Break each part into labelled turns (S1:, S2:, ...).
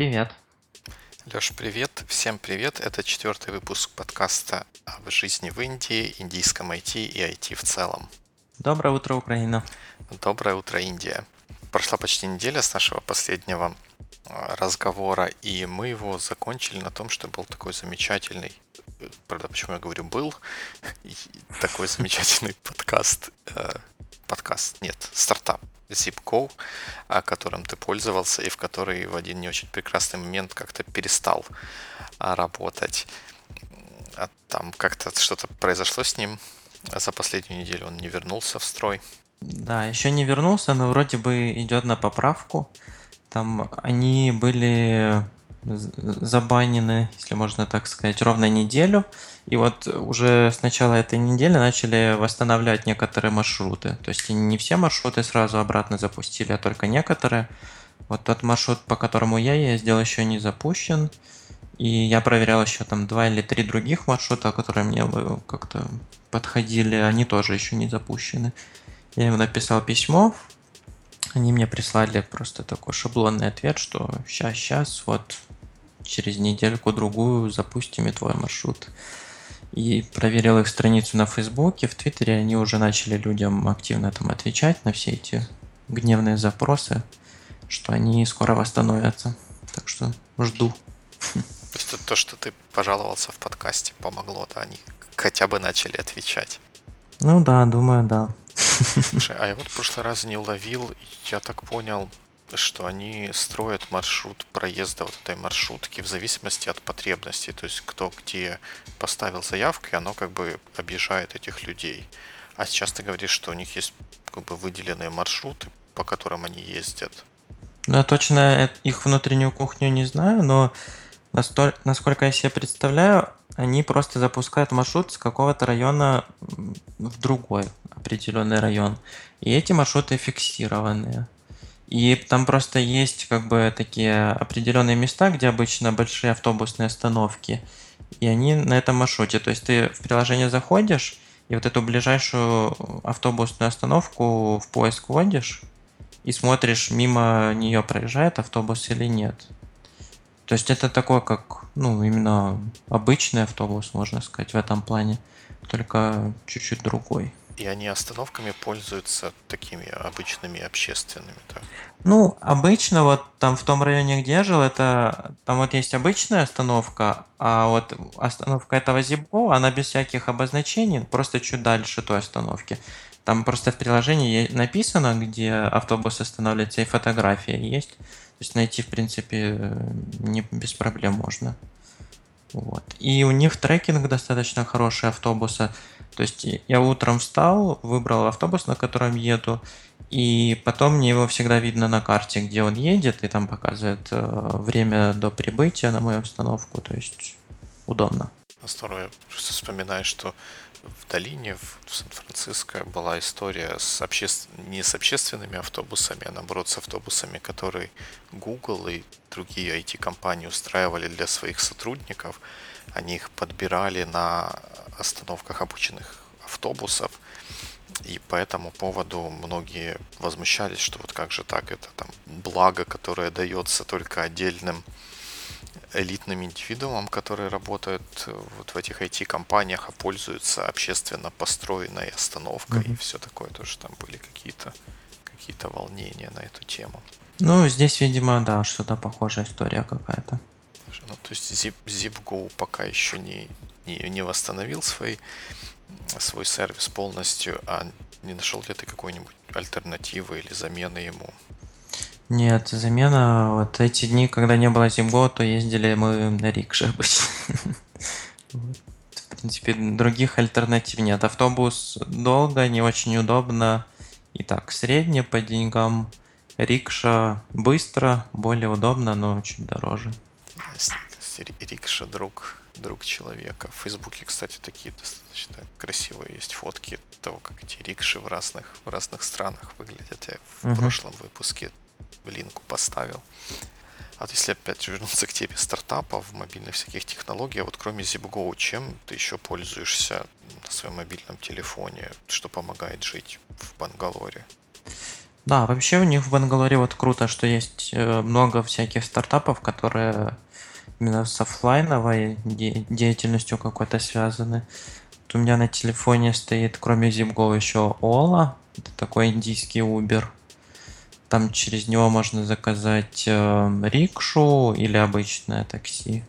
S1: Привет.
S2: Леш, привет. Всем привет. Это четвертый выпуск подкаста об жизни в Индии, индийском IT и IT в целом.
S1: Доброе утро, Украина.
S2: Доброе утро, Индия. Прошла почти неделя с нашего последнего а, разговора, и мы его закончили на том, что был такой замечательный, правда, почему я говорю был, такой замечательный подкаст, э, подкаст, нет, стартап ZipGo, которым ты пользовался и в который в один не очень прекрасный момент как-то перестал а, работать. А там как-то что-то произошло с ним за последнюю неделю, он не вернулся в строй.
S1: Да, еще не вернулся, но вроде бы идет на поправку. Там они были забанены, если можно так сказать, ровно неделю. И вот уже с начала этой недели начали восстанавливать некоторые маршруты. То есть не все маршруты сразу обратно запустили, а только некоторые. Вот тот маршрут, по которому я ездил, еще не запущен. И я проверял еще там два или три других маршрута, которые мне как-то подходили, они тоже еще не запущены. Я им написал письмо, они мне прислали просто такой шаблонный ответ, что сейчас, сейчас, вот через недельку-другую запустим и твой маршрут. И проверил их страницу на Фейсбуке, в Твиттере они уже начали людям активно там отвечать на все эти гневные запросы, что они скоро восстановятся. Так что жду.
S2: То есть то, что ты пожаловался в подкасте, помогло, да, они хотя бы начали отвечать.
S1: Ну да, думаю, да.
S2: Слушай, а я вот в прошлый раз не уловил, я так понял, что они строят маршрут проезда вот этой маршрутки в зависимости от потребностей. То есть кто где поставил заявку, и оно как бы объезжает этих людей. А сейчас ты говоришь, что у них есть как бы выделенные маршруты, по которым они ездят.
S1: Ну, я точно их внутреннюю кухню не знаю, но настоль, насколько я себе представляю, они просто запускают маршрут с какого-то района в другой определенный район. И эти маршруты фиксированные. И там просто есть как бы такие определенные места, где обычно большие автобусные остановки. И они на этом маршруте. То есть ты в приложение заходишь, и вот эту ближайшую автобусную остановку в поиск вводишь, и смотришь, мимо нее проезжает автобус или нет. То есть это такой, как, ну, именно обычный автобус, можно сказать, в этом плане, только чуть-чуть другой.
S2: И они остановками пользуются такими обычными общественными, так?
S1: Ну, обычно вот там в том районе, где я жил, это там вот есть обычная остановка, а вот остановка этого Зибо, она без всяких обозначений, просто чуть дальше той остановки. Там просто в приложении написано, где автобус останавливается, и фотография есть. То есть найти, в принципе, не без проблем можно. Вот. И у них трекинг достаточно хороший автобуса. То есть я утром встал, выбрал автобус, на котором еду, и потом мне его всегда видно на карте, где он едет, и там показывает э, время до прибытия на мою установку, то есть удобно.
S2: Здорово, я просто вспоминаю, что в долине, в Сан-Франциско была история с обще... не с общественными автобусами, а наоборот с автобусами, которые Google и другие IT-компании устраивали для своих сотрудников. Они их подбирали на остановках обычных автобусов. И по этому поводу многие возмущались, что вот как же так, это там благо, которое дается только отдельным элитным индивидуумам, которые работают э, вот в этих IT-компаниях, а пользуются общественно построенной остановкой mm-hmm. и все такое. Тоже там были какие-то какие-то волнения на эту тему.
S1: Ну, здесь, видимо, да, что-то похожая история какая-то.
S2: Ну, то есть Zip, ZipGo пока еще не, не, не восстановил свой, свой сервис полностью, а не нашел ли ты какой-нибудь альтернативы или замены ему?
S1: Нет, замена. Вот эти дни, когда не было Зимго, то ездили мы на рикше обычно. В принципе, других альтернатив нет. Автобус долго, не очень удобно. И так, средне по деньгам. Рикша быстро, более удобно, но чуть дороже.
S2: Рикша друг, друг человека. В Фейсбуке, кстати, такие достаточно красивые есть фотки того, как эти рикши в разных, в разных странах выглядят. Я в uh-huh. прошлом выпуске линку поставил. А вот если опять вернуться к теме стартапов, мобильных всяких технологий, а вот кроме ZipGo, чем ты еще пользуешься на своем мобильном телефоне, что помогает жить в Бангалоре?
S1: Да, вообще у них в Бангалоре вот круто, что есть э, много всяких стартапов, которые именно с оффлайновой де- деятельностью какой-то связаны. Вот у меня на телефоне стоит, кроме ZipGo, еще Ola. Это такой индийский Uber. Там через него можно заказать э, рикшу или обычное такси.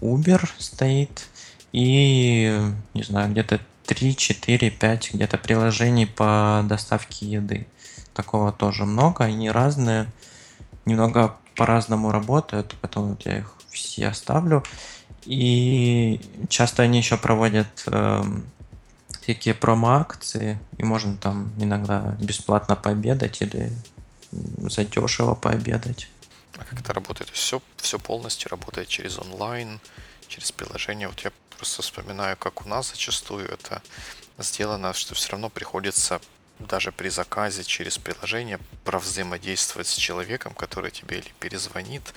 S1: Uber стоит. И, не знаю, где-то 3, 4, 5 где-то приложений по доставке еды. Такого тоже много, они разные, немного по-разному работают, поэтому вот я их все оставлю. И часто они еще проводят э, всякие промо-акции, и можно там иногда бесплатно пообедать или задешево пообедать.
S2: А как это работает? Все, все полностью работает через онлайн, через приложение. Вот я просто вспоминаю, как у нас зачастую это сделано, что все равно приходится даже при заказе через приложение провзаимодействовать с человеком, который тебе или перезвонит,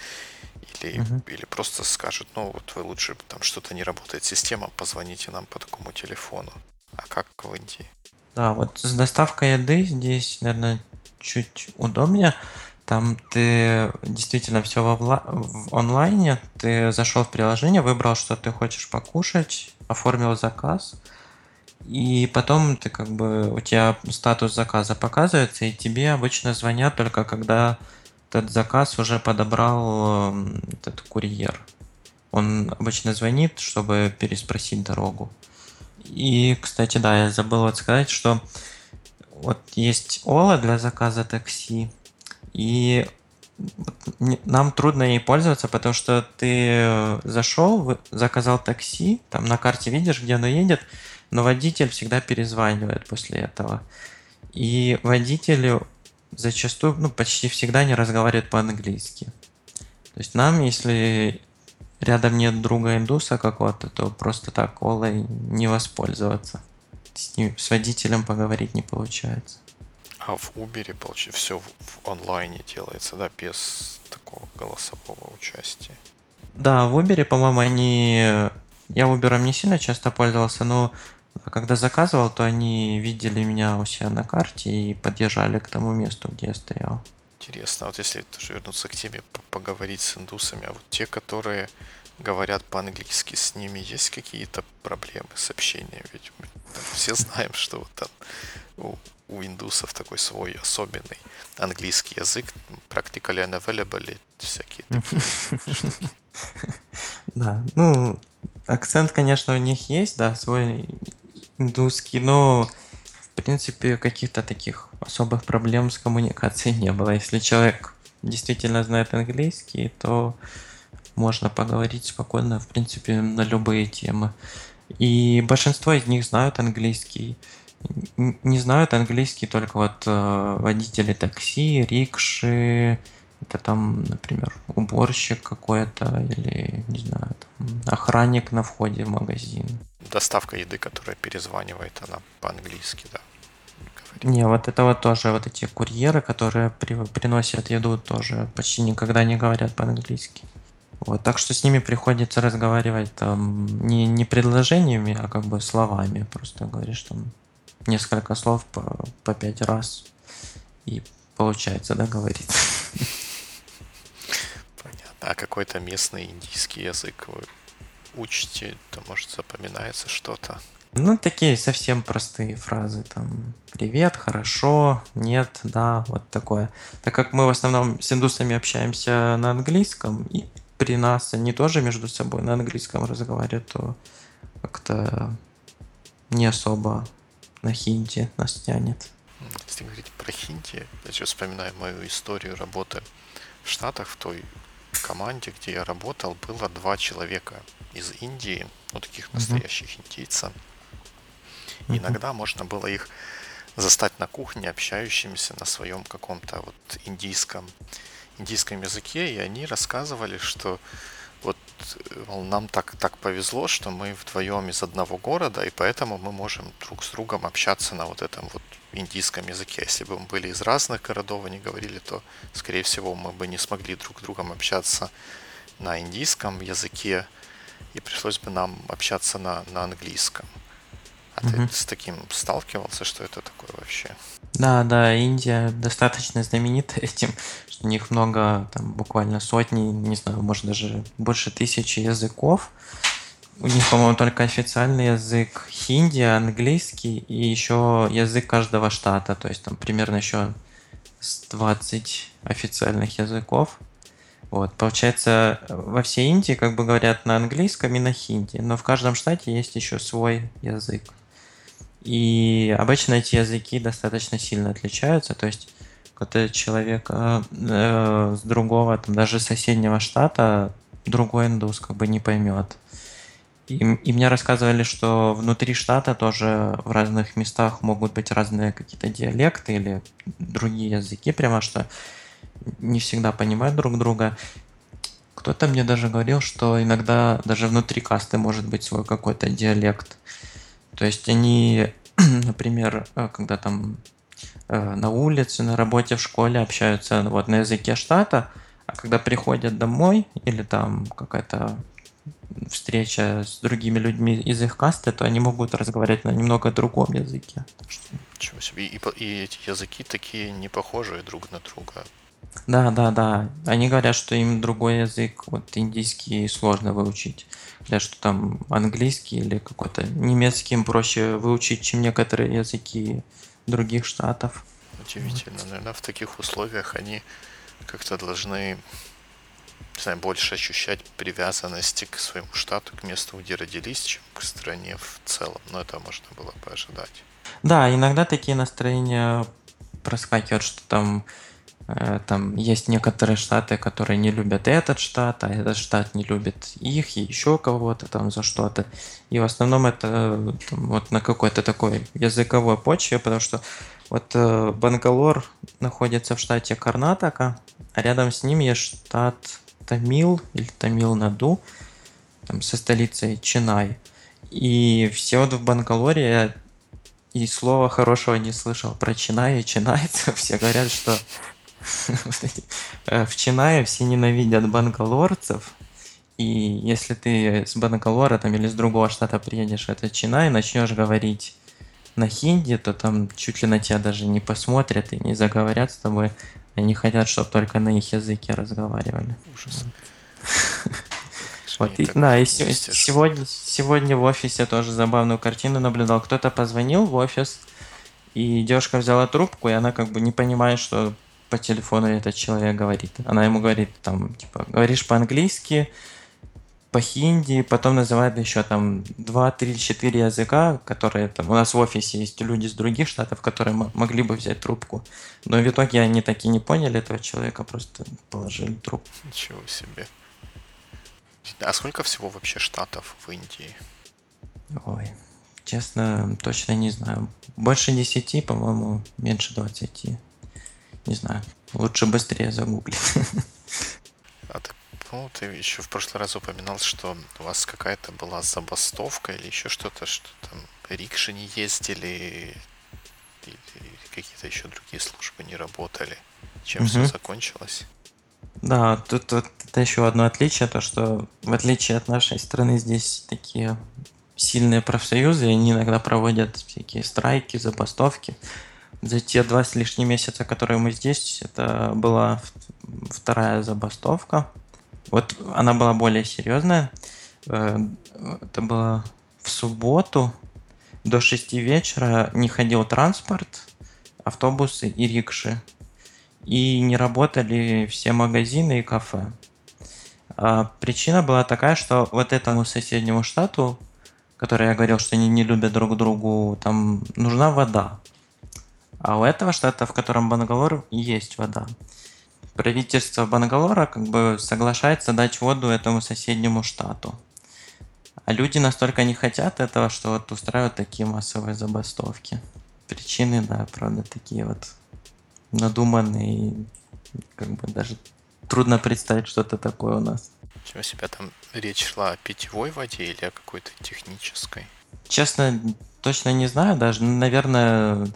S2: или, угу. или просто скажет, ну вот вы лучше там что-то не работает система, позвоните нам по такому телефону. А как в Индии?
S1: Да, вот с доставкой еды здесь, наверное, чуть удобнее. Там ты действительно все во вла- в онлайне, ты зашел в приложение, выбрал, что ты хочешь покушать, оформил заказ, и потом ты как бы у тебя статус заказа показывается, и тебе обычно звонят только когда этот заказ уже подобрал этот курьер. Он обычно звонит, чтобы переспросить дорогу. И, кстати, да, я забыл вот сказать, что вот есть Ола для заказа такси, и нам трудно ей пользоваться, потому что ты зашел, заказал такси, там на карте видишь, где оно едет, но водитель всегда перезванивает после этого. И водителю зачастую, ну, почти всегда не разговаривает по-английски. То есть нам, если рядом нет друга индуса какого-то, то просто так олой не воспользоваться. С, ним, с водителем поговорить не получается.
S2: А в Uber, получается, все в, в онлайне делается, да, без такого голосового участия.
S1: Да, в Uber, по-моему, они... Я Uber не сильно часто пользовался, но когда заказывал, то они видели меня у себя на карте и подъезжали к тому месту, где я стоял.
S2: Интересно, вот если тоже вернуться к теме, поговорить с индусами, а вот те, которые говорят по-английски, с ними есть какие-то проблемы с общением? Ведь мы все знаем, что вот там у, у индусов такой свой особенный английский язык, practically unavailable, всякие такие.
S1: Да, ну, акцент, конечно, у них есть, да, свой индусский, но в принципе каких-то таких особых проблем с коммуникацией не было. Если человек действительно знает английский, то можно поговорить спокойно, в принципе, на любые темы. И большинство из них знают английский. Не знают английский только вот э, водители такси, рикши, это там, например, уборщик какой-то или, не знаю, там, охранник на входе в магазин.
S2: Доставка еды, которая перезванивает, она по-английски, да.
S1: Говорит. Не, вот это вот тоже, вот эти курьеры, которые при, приносят еду, тоже почти никогда не говорят по-английски. Вот, так что с ними приходится разговаривать там не, не предложениями, а как бы словами. Просто говоришь там несколько слов по, по пять раз, и получается, да, говорить.
S2: а какой-то местный индийский язык вы учите, то, может, запоминается что-то?
S1: Ну, такие совсем простые фразы, там, привет, хорошо, нет, да, вот такое. Так как мы в основном с индусами общаемся на английском, и при нас они тоже между собой на английском разговаривают, то как-то не особо на хинди нас тянет.
S2: Если говорить про хинди, я сейчас вспоминаю мою историю работы в Штатах, в той команде, где я работал, было два человека из Индии, ну таких настоящих uh-huh. индийцев. Uh-huh. Иногда можно было их застать на кухне, общающимися на своем каком-то вот индийском, индийском языке, и они рассказывали, что нам так, так повезло, что мы вдвоем из одного города, и поэтому мы можем друг с другом общаться на вот этом вот индийском языке. Если бы мы были из разных городов, они говорили, то, скорее всего, мы бы не смогли друг с другом общаться на индийском языке, и пришлось бы нам общаться на, на английском. А угу. ты с таким сталкивался, что это такое вообще?
S1: Да, да, Индия достаточно знаменита этим, что у них много, там буквально сотни, не знаю, может даже больше тысячи языков. У них, по-моему, только официальный язык хинди, английский и еще язык каждого штата. То есть там примерно еще 20 официальных языков. Вот, получается, во всей Индии как бы говорят на английском и на хинди, но в каждом штате есть еще свой язык. И обычно эти языки достаточно сильно отличаются, то есть когда человек э, э, с другого, там, даже соседнего штата, другой индус как бы не поймет. И, и мне рассказывали, что внутри штата тоже в разных местах могут быть разные какие-то диалекты или другие языки, прямо что не всегда понимают друг друга. Кто-то мне даже говорил, что иногда даже внутри касты может быть свой какой-то диалект. То есть они, например, э, когда там э, на улице, на работе, в школе общаются вот на языке штата, а когда приходят домой или там какая-то встреча с другими людьми из их касты, то они могут разговаривать на немного другом языке.
S2: Ничего себе. И, и эти языки такие не похожие друг на друга.
S1: Да, да, да. Они говорят, что им другой язык, вот индийский, сложно выучить. Говорят, что там английский или какой-то немецкий им проще выучить, чем некоторые языки других штатов.
S2: Удивительно. Вот. Наверное, в таких условиях они как-то должны не знаю, больше ощущать привязанности к своему штату, к месту, где родились, чем к стране в целом. Но это можно было бы ожидать.
S1: Да, иногда такие настроения проскакивают, что там там есть некоторые штаты, которые не любят этот штат, а этот штат не любит их и еще кого-то там за что-то. И в основном это там, вот на какой-то такой языковой почве, потому что вот э, Бангалор находится в штате Карнатака, а рядом с ним есть штат Тамил или Тамил-Наду, там со столицей Чинай. И все вот в Бангалоре и слова хорошего не слышал про Чинай и чинайцев. Все говорят, что Э, в Чинае все ненавидят бангалорцев, и если ты с Бангалора там, или с другого штата приедешь в этот Чинай и начнешь говорить на хинди, то там чуть ли на тебя даже не посмотрят и не заговорят с тобой. Они хотят, чтобы только на их языке разговаривали. Ужас. Вот, и, да, и сегодня, сегодня в офисе тоже забавную картину наблюдал. Кто-то позвонил в офис, и девушка взяла трубку, и она как бы не понимает, что по телефону этот человек говорит. Она ему говорит, там, типа, говоришь по-английски, по-хинди, потом называет еще там 2, 3, 4 языка, которые там, у нас в офисе есть люди из других штатов, которые могли бы взять трубку. Но в итоге они так и не поняли этого человека, просто положили трубку.
S2: Ничего себе. А сколько всего вообще штатов в Индии?
S1: Ой, честно, точно не знаю. Больше 10, по-моему, меньше 20 не знаю, лучше быстрее загуглить.
S2: А ты, ну, ты еще в прошлый раз упоминал, что у вас какая-то была забастовка или еще что-то, что там рикши не ездили, или какие-то еще другие службы не работали. Чем угу. все закончилось?
S1: Да, тут, тут это еще одно отличие, то что в отличие от нашей страны здесь такие сильные профсоюзы, они иногда проводят всякие страйки, забастовки за те два с лишним месяца, которые мы здесь, это была вторая забастовка. Вот она была более серьезная. Э, это было в субботу до 6 вечера не ходил транспорт, автобусы и рикши. И не работали все магазины и кафе. А причина была такая, что вот этому соседнему штату, который я говорил, что они не любят друг другу, там нужна вода. А у этого штата, в котором Бангалор, есть вода. Правительство Бангалора как бы соглашается дать воду этому соседнему штату. А люди настолько не хотят этого, что вот устраивают такие массовые забастовки. Причины, да, правда, такие вот надуманные. Как бы даже трудно представить что-то такое у нас.
S2: У себя там речь шла о питьевой воде или о какой-то технической?
S1: Честно, точно не знаю. Даже, наверное,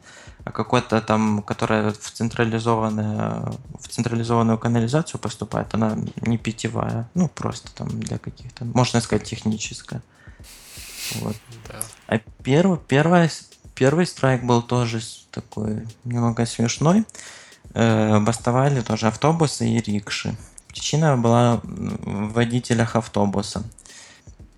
S1: какой-то там, которая в централизованную, в централизованную канализацию поступает, она не питьевая, ну просто там для каких-то, можно сказать, техническая. Вот. Да. А первый, первый, первый страйк был тоже такой немного смешной. Э, бастовали тоже автобусы и рикши. Причина была в водителях автобуса.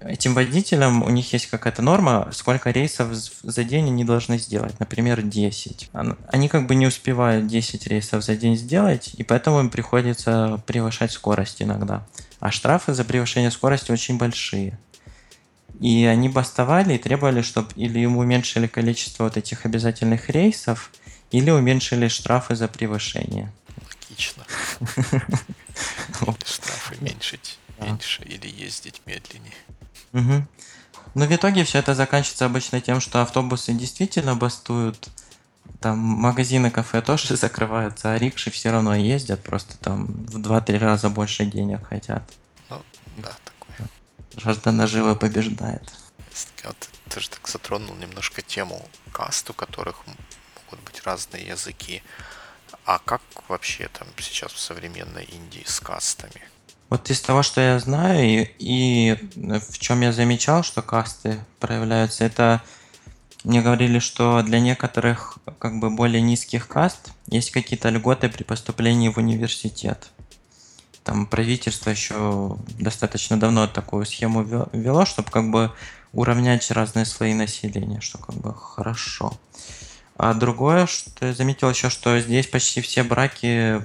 S1: Этим водителям у них есть какая-то норма, сколько рейсов за день они должны сделать. Например, 10. Они как бы не успевают 10 рейсов за день сделать, и поэтому им приходится превышать скорость иногда. А штрафы за превышение скорости очень большие. И они бастовали и требовали, чтобы или им уменьшили количество вот этих обязательных рейсов, или уменьшили штрафы за превышение.
S2: Логично. Штрафы меньшить меньше или ездить медленнее.
S1: Угу. Но в итоге все это заканчивается обычно тем, что автобусы действительно бастуют, там магазины, кафе тоже закрываются, а рикши все равно ездят, просто там в 2-3 раза больше денег хотят.
S2: Ну, да, такое.
S1: Жажда наживы побеждает.
S2: Вот ты же так затронул немножко тему каст, у которых могут быть разные языки. А как вообще там сейчас в современной Индии с кастами?
S1: Вот из того, что я знаю, и, и в чем я замечал, что касты проявляются, это мне говорили, что для некоторых как бы более низких каст есть какие-то льготы при поступлении в университет. Там правительство еще достаточно давно такую схему ввело, чтобы как бы уравнять разные слои населения, что как бы хорошо. А другое, что я заметил еще, что здесь почти все браки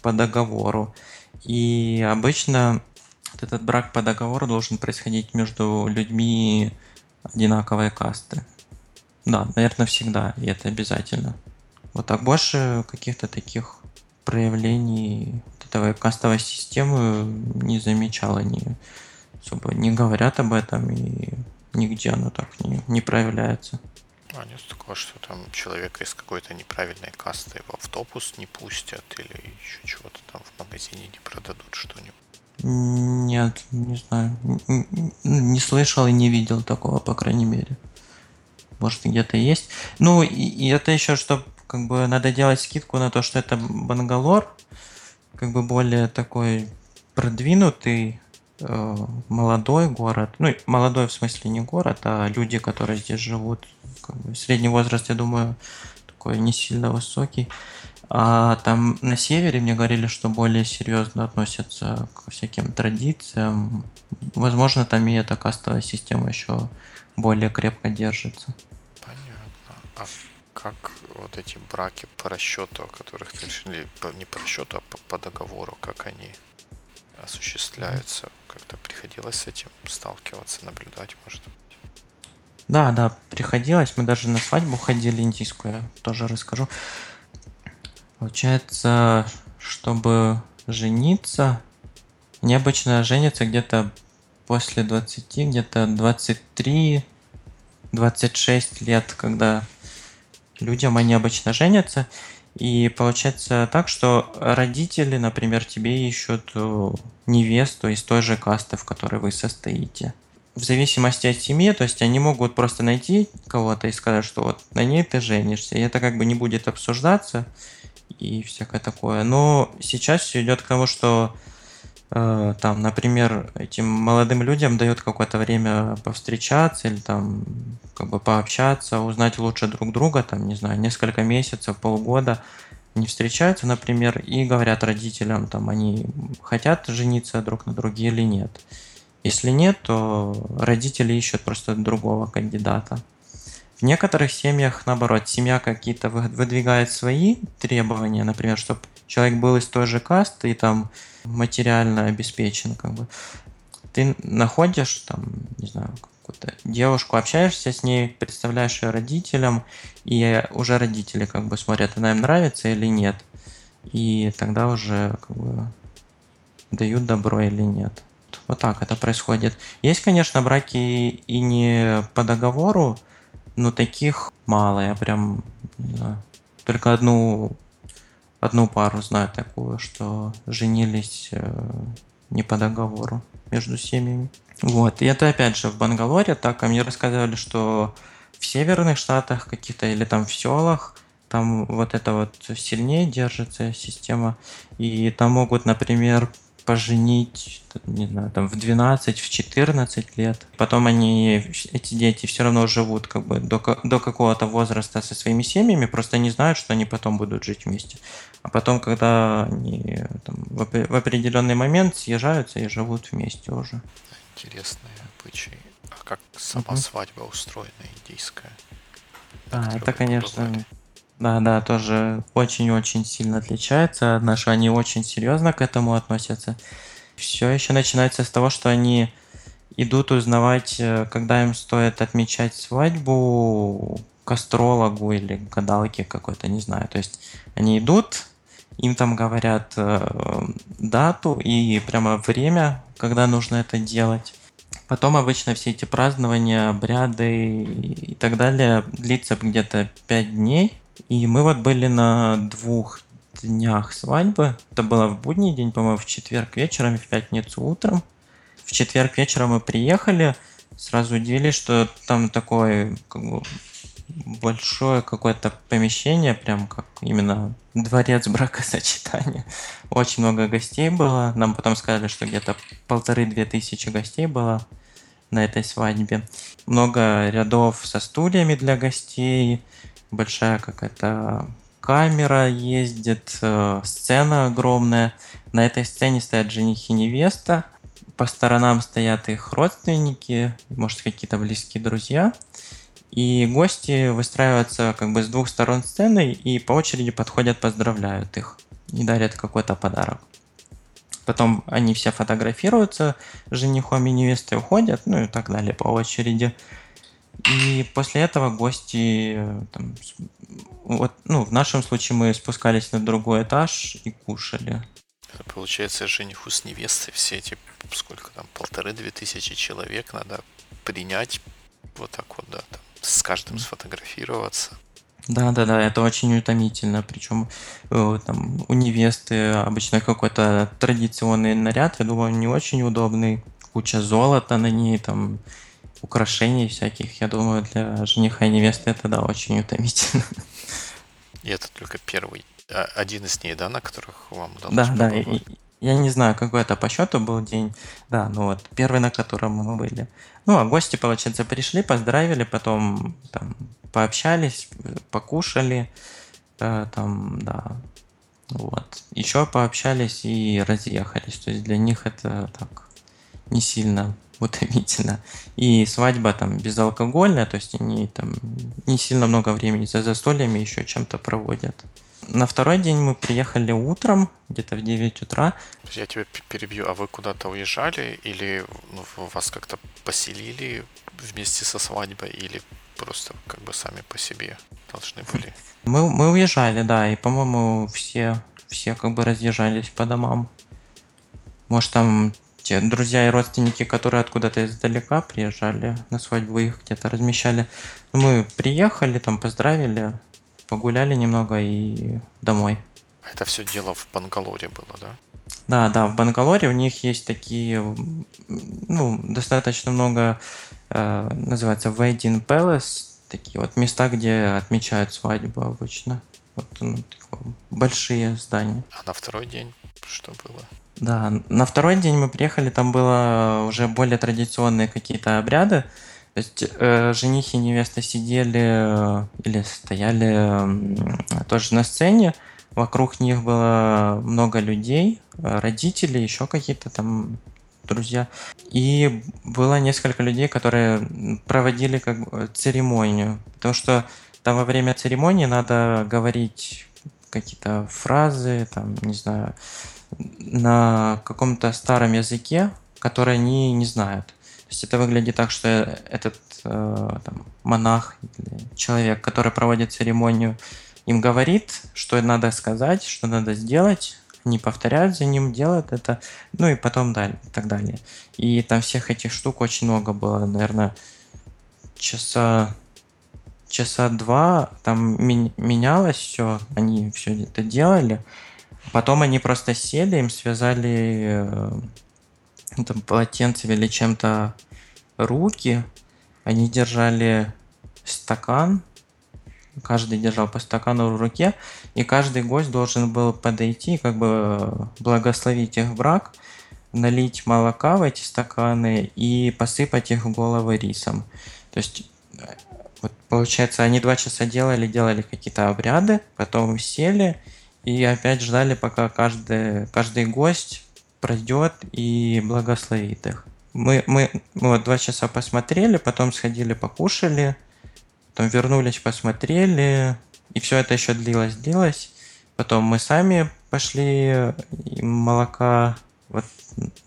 S1: по договору. И обычно этот брак по договору должен происходить между людьми одинаковой касты. Да, наверное, всегда, и это обязательно. Вот так больше каких-то таких проявлений вот этой кастовой системы не замечал. Они особо не говорят об этом, и нигде оно так не, не проявляется.
S2: А нет такого, что там человека из какой-то неправильной касты в автобус не пустят или еще чего-то там в магазине не продадут что-нибудь?
S1: Нет, не знаю. Не слышал и не видел такого, по крайней мере. Может, где-то есть. Ну, и, это еще, что как бы надо делать скидку на то, что это Бангалор, как бы более такой продвинутый, молодой город. Ну, молодой в смысле не город, а люди, которые здесь живут, как бы средний возраст, я думаю, такой не сильно высокий. А там на севере мне говорили, что более серьезно относятся к всяким традициям. Возможно, там и эта кастовая система еще более крепко держится.
S2: Понятно. А как вот эти браки по расчету, о которых ты решили, не по расчету, а по, по договору, как они осуществляются? Как-то приходилось с этим сталкиваться, наблюдать, может быть?
S1: Да, да, приходилось. Мы даже на свадьбу ходили индийскую, тоже расскажу. Получается, чтобы жениться, необычно женятся где-то после 20, где-то 23, 26 лет, когда людям они обычно женятся. И получается так, что родители, например, тебе ищут э, невесту из той же касты, в которой вы состоите в зависимости от семьи, то есть они могут просто найти кого-то и сказать, что вот на ней ты женишься, и это как бы не будет обсуждаться и всякое такое. Но сейчас все идет к тому, что там, например, этим молодым людям дает какое-то время повстречаться или там как бы пообщаться, узнать лучше друг друга, там, не знаю, несколько месяцев, полгода, не встречаются, например, и говорят родителям, там, они хотят жениться друг на друге или нет. Если нет, то родители ищут просто другого кандидата. В некоторых семьях, наоборот, семья какие-то выдвигает свои требования, например, чтобы человек был из той же касты и там материально обеспечен, как бы. Ты находишь там, не знаю, какую-то девушку, общаешься с ней, представляешь ее родителям, и уже родители как бы смотрят, она им нравится или нет. И тогда уже как бы дают добро или нет. Вот так это происходит. Есть, конечно, браки и не по договору, но таких мало. Я прям не знаю, только одну, одну пару знаю такую, что женились э, не по договору между семьями. Вот. И это опять же в Бангалоре, так а мне рассказывали, что в северных штатах каких-то или там в селах там вот это вот сильнее держится система. И там могут, например, поженить, не знаю, там в 12, в 14 лет. Потом они, эти дети все равно живут как бы до, до какого-то возраста со своими семьями, просто не знают, что они потом будут жить вместе. А потом, когда они там, в, в определенный момент съезжаются и живут вместе уже.
S2: Интересные обычаи. А как сама угу. свадьба устроена индийская?
S1: Да, это, конечно, да, да, тоже очень-очень сильно отличается от нашего. Они очень серьезно к этому относятся. Все еще начинается с того, что они идут узнавать, э, когда им стоит отмечать свадьбу к астрологу или гадалке какой-то, не знаю. То есть они идут, им там говорят э, дату и прямо время, когда нужно это делать. Потом обычно все эти празднования, обряды и так далее длится где-то 5 дней. И мы вот были на двух днях свадьбы. Это было в будний день, по-моему, в четверг вечером и в пятницу утром. В четверг вечером мы приехали, сразу удивились, что там такое как бы, большое какое-то помещение, прям как именно дворец бракосочетания. Очень много гостей было. Нам потом сказали, что где-то полторы-две тысячи гостей было на этой свадьбе. Много рядов со стульями для гостей, большая какая-то камера ездит, э, сцена огромная. На этой сцене стоят жених и невеста. По сторонам стоят их родственники, может, какие-то близкие друзья. И гости выстраиваются как бы с двух сторон сцены и по очереди подходят, поздравляют их и дарят какой-то подарок. Потом они все фотографируются, женихом и невестой уходят, ну и так далее по очереди. И после этого гости, там, вот, ну, в нашем случае мы спускались на другой этаж и кушали.
S2: Это получается жениху с невестой все эти, сколько там, полторы-две тысячи человек надо принять вот так вот, да, там, с каждым сфотографироваться.
S1: Да, да, да, это очень утомительно. Причем э, там, у невесты обычно какой-то традиционный наряд, я думаю, не очень удобный. Куча золота на ней, там украшений всяких. Я думаю, для жениха и невесты это, да, очень утомительно.
S2: И это только первый, а, один из дней, да, на которых вам удалось
S1: Да, да, и, я не знаю, какой это по счету был день. Да, ну вот, первый, на котором мы были. Ну, а гости, получается, пришли, поздравили, потом там пообщались, покушали, да, там, да, вот. Еще пообщались и разъехались. То есть для них это так не сильно утомительно. И свадьба там безалкогольная, то есть они там не сильно много времени за застольями еще чем-то проводят. На второй день мы приехали утром, где-то в 9 утра.
S2: Я тебя перебью, а вы куда-то уезжали или ну, вас как-то поселили вместе со свадьбой или просто как бы сами по себе должны были?
S1: Мы, мы уезжали, да, и, по-моему, все, все как бы разъезжались по домам. Может, там те друзья и родственники, которые откуда-то издалека приезжали на свадьбу, их где-то размещали. Мы приехали, там поздравили, погуляли немного и домой.
S2: Это все дело в Бангалоре было, да?
S1: Да, да, в Бангалоре у них есть такие, ну, достаточно много, э, называется Wedding Palace, такие вот места, где отмечают свадьбу обычно. Вот ну, большие здания.
S2: А на второй день что было?
S1: Да, на второй день мы приехали, там было уже более традиционные какие-то обряды. То есть э, жених и невеста сидели э, или стояли э, тоже на сцене, вокруг них было много людей, э, родители, еще какие-то там друзья. И было несколько людей, которые проводили как бы церемонию. Потому что там во время церемонии надо говорить какие-то фразы, там, не знаю, на каком-то старом языке, который они не знают. То есть это выглядит так, что этот э, там, монах или человек, который проводит церемонию, им говорит, что надо сказать, что надо сделать, они повторяют за ним, делают это, ну и потом далее, и так далее. И там всех этих штук очень много было, наверное, часа часа два там менялось все, они все это делали, Потом они просто сели, им связали э, там, полотенцем или чем-то руки. Они держали стакан, каждый держал по стакану в руке, и каждый гость должен был подойти как бы благословить их брак. налить молока в эти стаканы и посыпать их головы рисом. То есть вот получается, они два часа делали, делали какие-то обряды, потом сели и опять ждали, пока каждый, каждый гость пройдет и благословит их. Мы, мы, вот два часа посмотрели, потом сходили покушали, потом вернулись, посмотрели, и все это еще длилось, длилось. Потом мы сами пошли, молока вот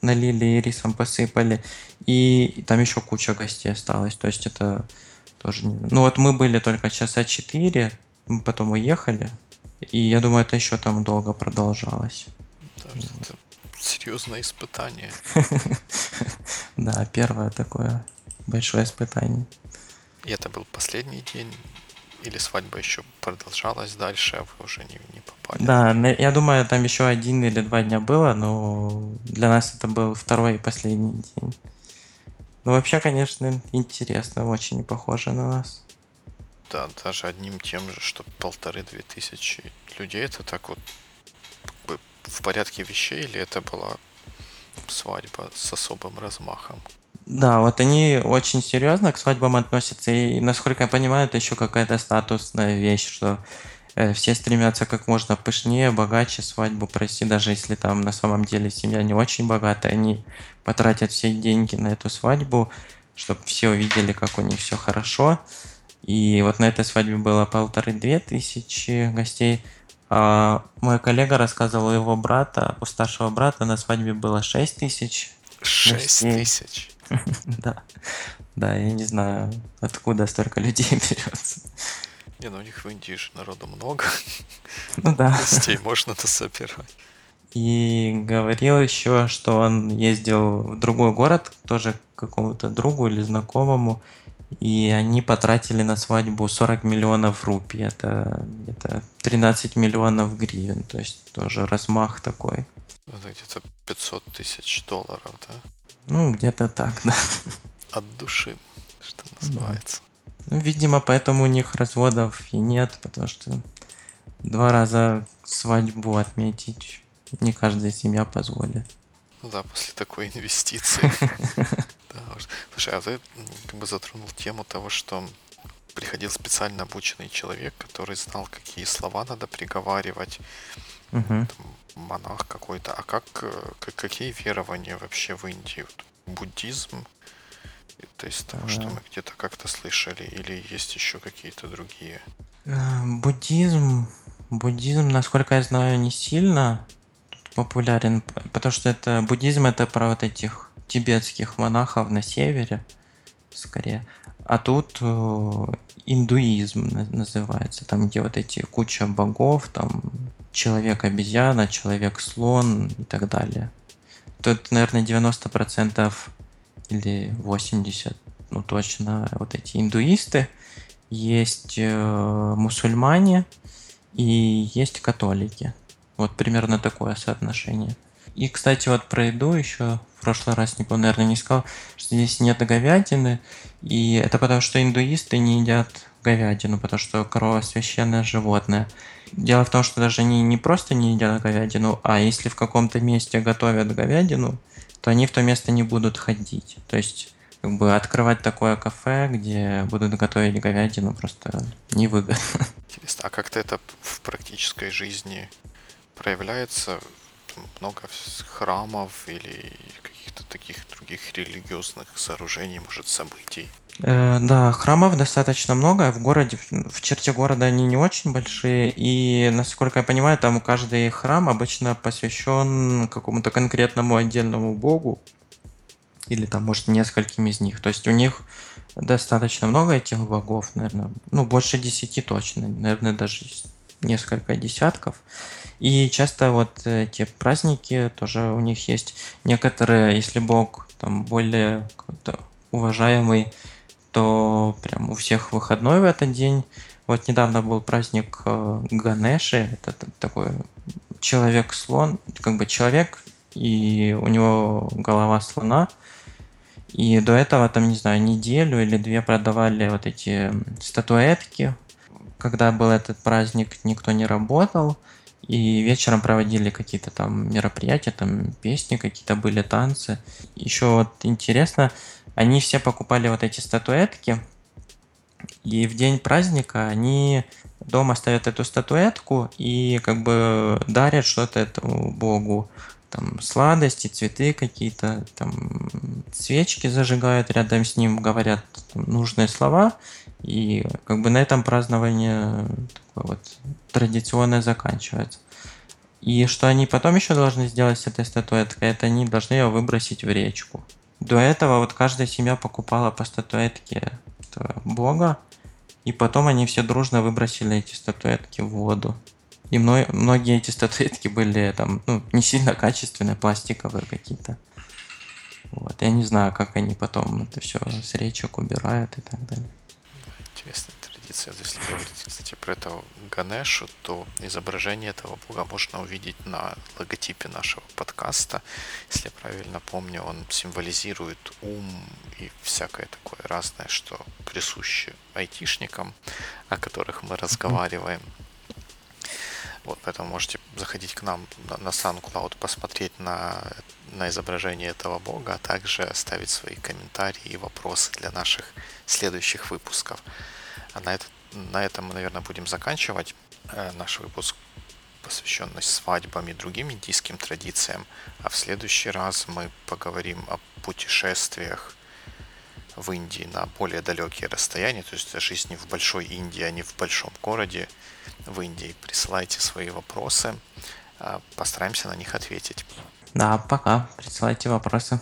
S1: налили и рисом посыпали, и там еще куча гостей осталось. То есть это тоже... Ну вот мы были только часа четыре, мы потом уехали, и я думаю, это еще там долго продолжалось.
S2: это серьезное испытание.
S1: Да, первое такое большое испытание.
S2: И это был последний день? Или свадьба еще продолжалась дальше, а вы уже не, не попали?
S1: Да, я думаю, там еще один или два дня было, но для нас это был второй и последний день. Ну, вообще, конечно, интересно, очень похоже на нас.
S2: Да, даже одним тем же, что полторы-две тысячи людей, это так вот в порядке вещей, или это была свадьба с особым размахом?
S1: Да, вот они очень серьезно к свадьбам относятся, и, насколько я понимаю, это еще какая-то статусная вещь, что э, все стремятся как можно пышнее, богаче свадьбу провести, даже если там на самом деле семья не очень богатая, они потратят все деньги на эту свадьбу, чтобы все увидели, как у них все хорошо. И вот на этой свадьбе было полторы-две тысячи гостей. А мой коллега рассказывал, его брата, у старшего брата на свадьбе было шесть тысяч.
S2: Шесть тысяч?
S1: Да. Да, я не знаю, откуда столько людей берется.
S2: Не, ну у них в Индии же народу много.
S1: Ну да.
S2: Гостей можно насобирать.
S1: И говорил еще, что он ездил в другой город, тоже к какому-то другу или знакомому, и они потратили на свадьбу 40 миллионов рупий. Это где-то 13 миллионов гривен, то есть тоже размах такой.
S2: Это где-то 500 тысяч долларов, да?
S1: Ну, где-то так, да.
S2: От души, что называется.
S1: Да. Ну, видимо, поэтому у них разводов и нет, потому что два раза свадьбу отметить не каждая семья позволит.
S2: Ну да, после такой инвестиции. Слушай, а ты как бы затронул тему того, что приходил специально обученный человек, который знал, какие слова надо приговаривать. монах какой-то. А как, э, какие верования вообще в Индии? Буддизм? То есть того, что мы где-то как-то слышали, или есть еще какие-то другие?
S1: Э, буддизм, буддизм, насколько я знаю, не сильно популярен, потому что это буддизм это про вот этих тибетских монахов на севере, скорее. А тут э, индуизм называется, там где вот эти куча богов, там человек-обезьяна, человек-слон и так далее. Тут, наверное, 90% или 80%, ну точно, вот эти индуисты. Есть э, мусульмане и есть католики. Вот примерно такое соотношение. И, кстати, вот про еду еще в прошлый раз, никто, наверное, не сказал, что здесь нет говядины. И это потому, что индуисты не едят говядину, потому что корова священное животное. Дело в том, что даже они не просто не едят говядину, а если в каком-то месте готовят говядину, то они в то место не будут ходить. То есть как бы открывать такое кафе, где будут готовить говядину, просто невыгодно.
S2: Интересно, а как-то это в практической жизни проявляется много храмов или каких-то таких других религиозных сооружений, может, событий.
S1: Э, да, храмов достаточно много. В городе, в черте города они не очень большие. И, насколько я понимаю, там каждый храм обычно посвящен какому-то конкретному отдельному богу. Или там, может, нескольким из них. То есть у них достаточно много этих богов, наверное. Ну, больше десяти точно. Наверное, даже несколько десятков. И часто вот эти праздники тоже у них есть некоторые, если бог там более уважаемый, то прям у всех выходной в этот день. Вот недавно был праздник э, Ганеши, это такой человек-слон, как бы человек, и у него голова слона. И до этого, там, не знаю, неделю или две продавали вот эти статуэтки. Когда был этот праздник, никто не работал, И вечером проводили какие-то там мероприятия, там песни какие-то были, танцы. Еще вот интересно, они все покупали вот эти статуэтки, и в день праздника они дома ставят эту статуэтку и как бы дарят что-то этому богу. Там сладости, цветы какие-то, там свечки зажигают рядом с ним, говорят нужные слова, и как бы на этом празднование такое вот традиционное заканчивается. И что они потом еще должны сделать с этой статуэткой, это они должны ее выбросить в речку. До этого вот каждая семья покупала по статуэтке бога, и потом они все дружно выбросили эти статуэтки в воду. И многие эти статуэтки были там, ну, не сильно качественные, пластиковые какие-то. Вот. Я не знаю, как они потом это все с речек убирают и так далее.
S2: Интересная традиция. Если говорить, кстати, про этого Ганешу, то изображение этого бога можно увидеть на логотипе нашего подкаста. Если я правильно помню, он символизирует ум и всякое такое разное, что присуще айтишникам, о которых мы разговариваем. Вот, поэтому можете заходить к нам на, SoundCloud, посмотреть на, на изображение этого бога, а также оставить свои комментарии и вопросы для наших следующих выпусков. А на, этот, на этом мы, наверное, будем заканчивать э, наш выпуск, посвященный свадьбам и другим индийским традициям. А в следующий раз мы поговорим о путешествиях в Индии на более далекие расстояния, то есть о жизни в большой Индии, а не в большом городе в Индии. Присылайте свои вопросы, а, постараемся на них ответить.
S1: Да, пока. Присылайте вопросы.